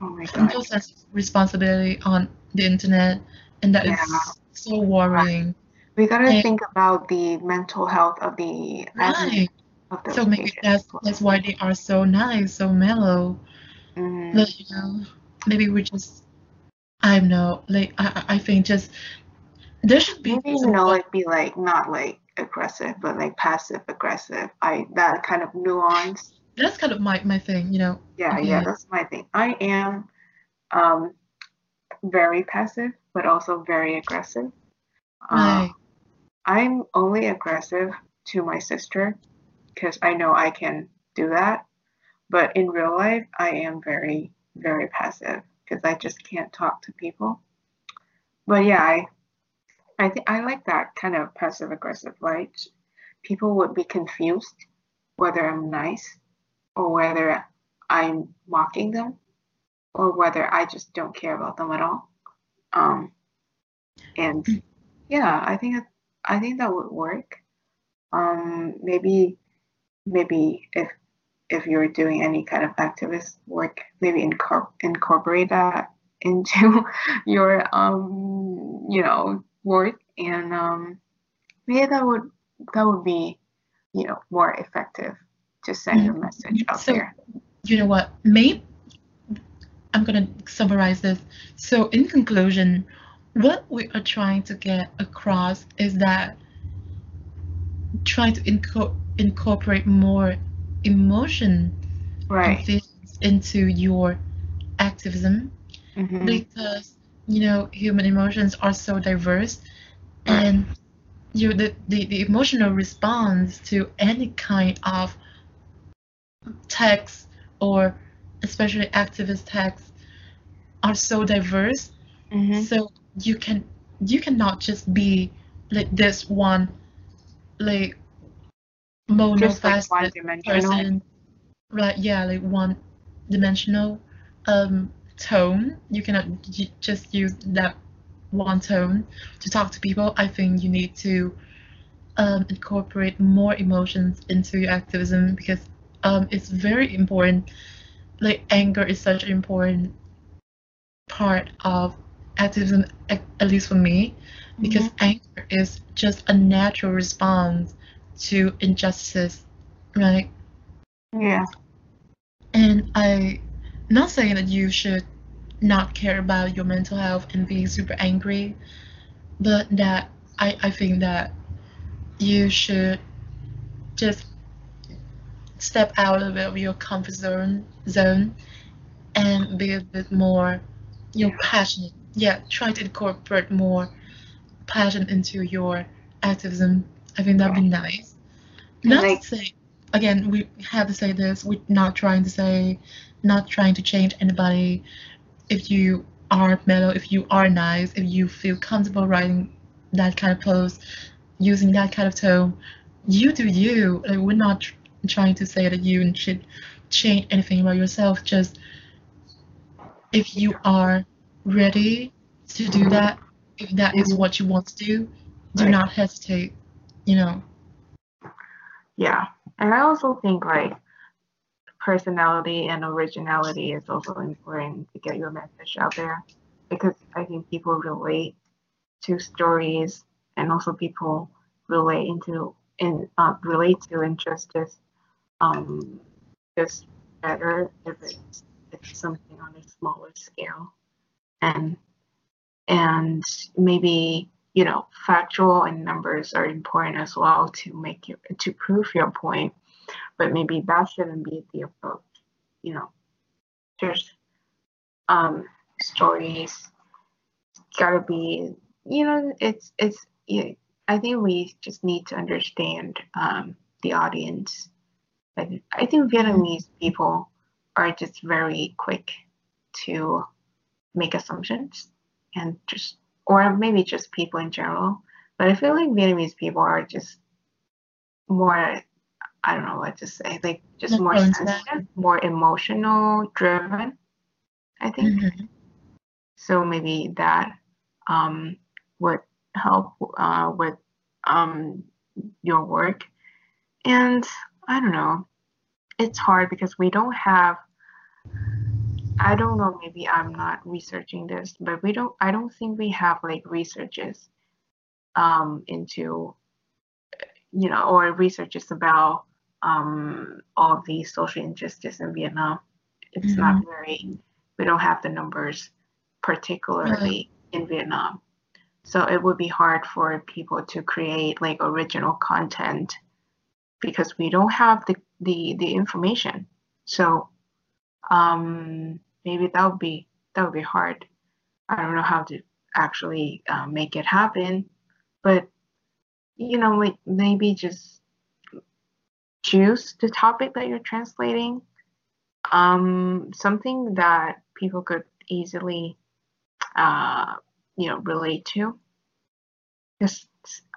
Oh no sense of responsibility on the internet, and that is Yeah. so worrying. We gotta And- think about the mental health of the Right. of So maybe that's well. that's why they are so nice, so mellow. Mhm. But you know, maybe we just I don't know, like I I think just there should be Maybe you know, like be like not like aggressive, but like passive aggressive. I that kind of nuance. that's kind of my my thing, you know. Yeah, yeah, Okay. that's my thing. I am um very passive, but also very aggressive. Um, Right. I'm only aggressive to my sister because I know I can do that. But in real life, I am very, very passive because I just can't talk to people. But yeah, I, I think I like that kind of passive aggressive. Like people would be confused whether I'm nice or whether I'm mocking them or whether I just don't care about them at all. Um, and yeah, I think that- I think that would work. Um, maybe maybe if if you're doing any kind of activist work, maybe incor- incorporate that into your um you know work and um maybe that would that would be you know more effective to send your message out So- there. You know what? Maybe I'm gonna summarize this. So in conclusion, what we are trying to get across is that trying to inco- incorporate more emotion Right. into your activism hmm because you know human emotions are so diverse and you the, the, the emotional response to any kind of text or especially activist text are so diverse. Hmm so you can you cannot just be like this one like like monofaceted dimensional. person right? Yeah like one dimensional um tone you cannot just use that one tone to talk to people i think you need to um, incorporate more emotions into your activism because um, it's very important like anger is such an important part of activism at, at least for me because anger is just a natural response to injustice right? Yeah. And I not saying that you should not care about your mental health and being super angry, but that I, I think that you should just step out of your comfort zone zone and be a bit more you know passionate. Yeah try to incorporate more passion into your activism. I think that'd be nice. Not like- to say again we have to say this we're not trying to say not trying to change anybody if you are mellow if you are nice if you feel comfortable writing that kind of post using that kind of tone you do you like, we're not tr- trying to say that you should change anything about yourself just if you are ready to do that if that is what you want to do do Right. not hesitate you know Yeah. And I also think like personality and originality is also important to get your message out there because I think people relate to stories and also people relate into in uh, relate to injustice um just better if it's it's something on a smaller scale. And and maybe you know factual and numbers are important as well to make you to prove your point. But maybe that shouldn't be the approach you know. There's um stories gotta be you know it's it's i think we just need to understand um the audience. I, I think vietnamese people are just very quick to make assumptions and just or maybe just people in general but i feel like vietnamese people are just more i don't know what to say like just More more prone to that. sensitive more emotional driven i think Mhm. so maybe that um, would help uh, with um, your work and i don't know it's hard because we don't have i don't know maybe i'm not researching this but we don't i don't think we have like researches um, into you know or researches about um, all the social injustice in vietnam. It's not very we don't have the numbers particularly in vietnam. So it would be hard for people to create like original content because we don't have the the, the information. So um, maybe that would be that would be hard. I don't know how to actually uh, make it happen but you know maybe just choose the topic that you're translating. Um, something that people could easily uh, you know relate to. Because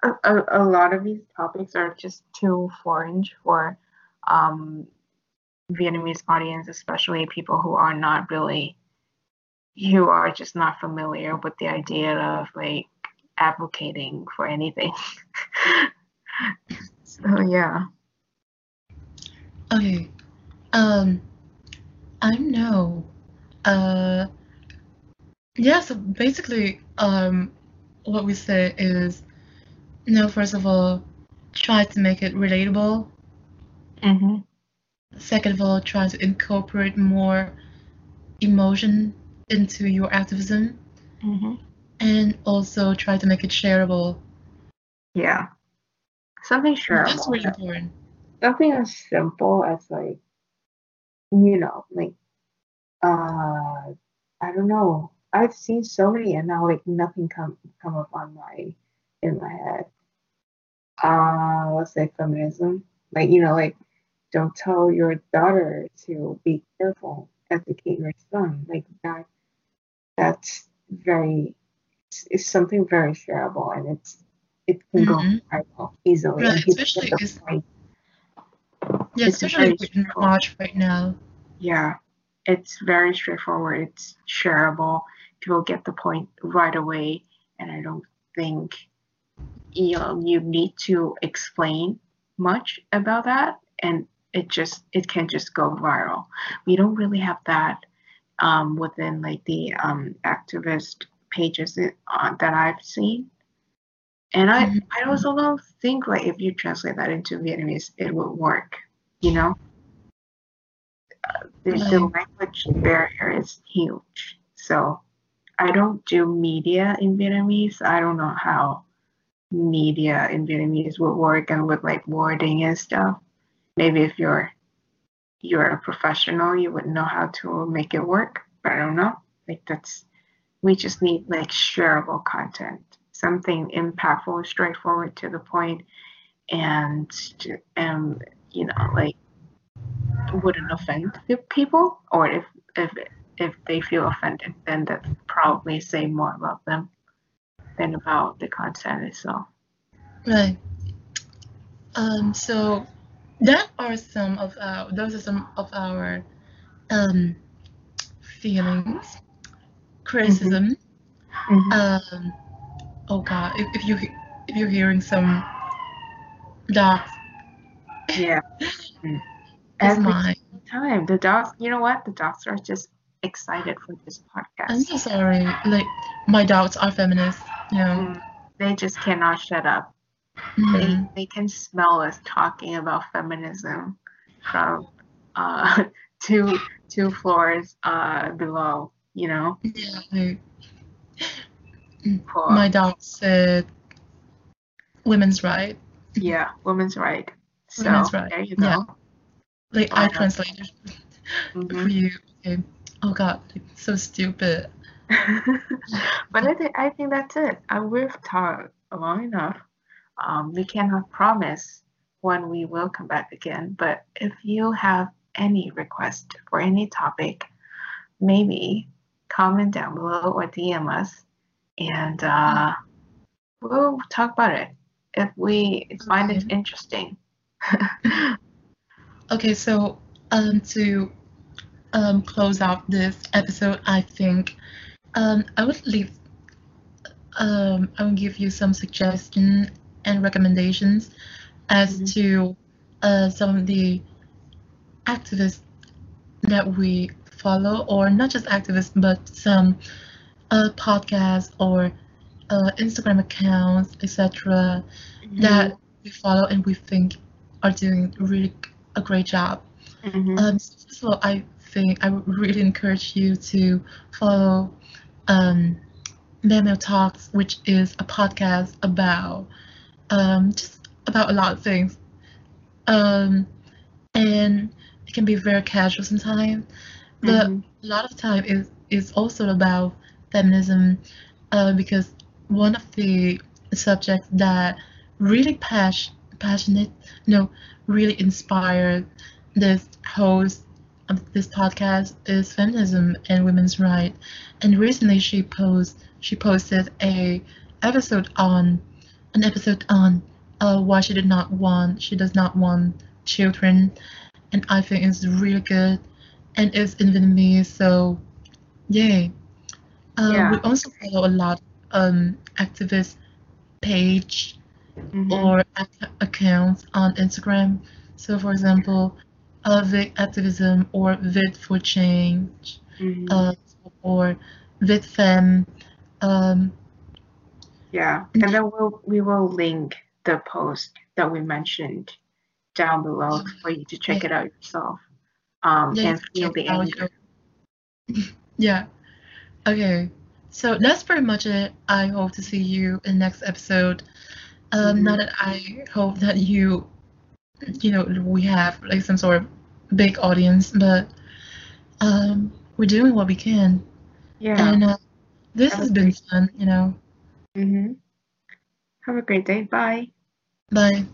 a, a, a lot of these topics are just too foreign for um, vietnamese audience especially people who are not really who are just not familiar with the idea of like advocating for anything so yeah Okay. Um, I know. Uh, yeah. So basically, um, what we say is, you no. First of all, try to make it relatable. mm-hmm. Second of all, try to incorporate more emotion into your activism, Mm-hmm. and also try to make it shareable. yeah something shareable. That's really important. something as simple as like you know like uh i don't know i've seen so many and now like nothing come come up on my in my head uh let's say feminism like you know like don't tell your daughter to be careful educate your son like that that's very it's, it's something very shareable and it's it can Mhm. go viral easily Right, especially get the is- point Yeah, It's especially straightforward. March right now. Yeah, it's very straightforward. It's shareable. People get the point right away, and I don't think you know you need to explain much about that, and it just it can just go viral. We don't really have that um, within like the um, activist pages that, uh, that I've seen. And I, Mhm. I also don't think like if you translate that into Vietnamese, it would work you know uh, the, the language barrier is huge so i don't do media in vietnamese i don't know how media in vietnamese would work and with like wording and stuff maybe if you're you're a professional you would know how to make it work but i don't know. Like that's we just need like shareable content something impactful straightforward to the point and um you know like wouldn't offend the people or if if if they feel offended then that probably say more about them than about the content itself. Right. Um so that are some of our those are some of our um feelings. Criticism. Mhm. um oh god if, if you if you're hearing some dogs yeah. It's every mine. time. The dogs you know what? The dogs are just excited for this podcast. i'm so sorry. Like my dogs are feminists you know? Mm, they just cannot shut up. They, they can smell us talking about feminism from uh two two floors uh below you know? Yeah like, for my dog said women's right. Yeah women's right. So Women's right, there you yeah. like i Uh, translated for Mhm. you. Okay. Oh god. So stupid. But I think I think that's it. Uh, we've talked long enough. Um, we cannot promise when we will come back again. But if you have any request for any topic, maybe comment down below or DM us, and uh, we'll talk about it if we find it interesting. Okay, so um, to um, close out this episode, I think um, I would leave. Um, I will give you some suggestions and recommendations as Mhm. to uh, some of the activists that we follow, or not just activists, but some uh, podcasts or uh, Instagram accounts, etc. that we follow and we think are doing really a great job. Mhm. Um, so first of all, I think I would really encourage you to follow um, Memo Talks, which is a podcast about um, just about a lot of things. Um, and it can be very casual sometimes, but Mhm. a lot of time is is also about feminism uh, because one of the subjects that really pas- passionate no really inspired this host of this podcast is feminism and women's rights and recently she post she posted a episode on an episode on uh, why she did not want she does not want children and I think it's really good and it's in Vietnamese so yay uh, Yeah. we also follow a lot um activist page Mhm. or ac- accounts on Instagram. So, for example, uh, Viet Activism or Viets for Change Mhm. uh, or VietFem. Um, Yeah, and then we'll we will link the post that we mentioned down below for you to check it out yourself. Um, yeah, and feel the anger. yeah. Okay. So that's pretty much it. I hope to see you in the next episode. Um, Mhm. Not that I hope that you, you know, we have like some sort of big audience, but um, we're doing what we can. Yeah. And uh, this has been fun, you know. Hmm Have a great day. Bye. Bye.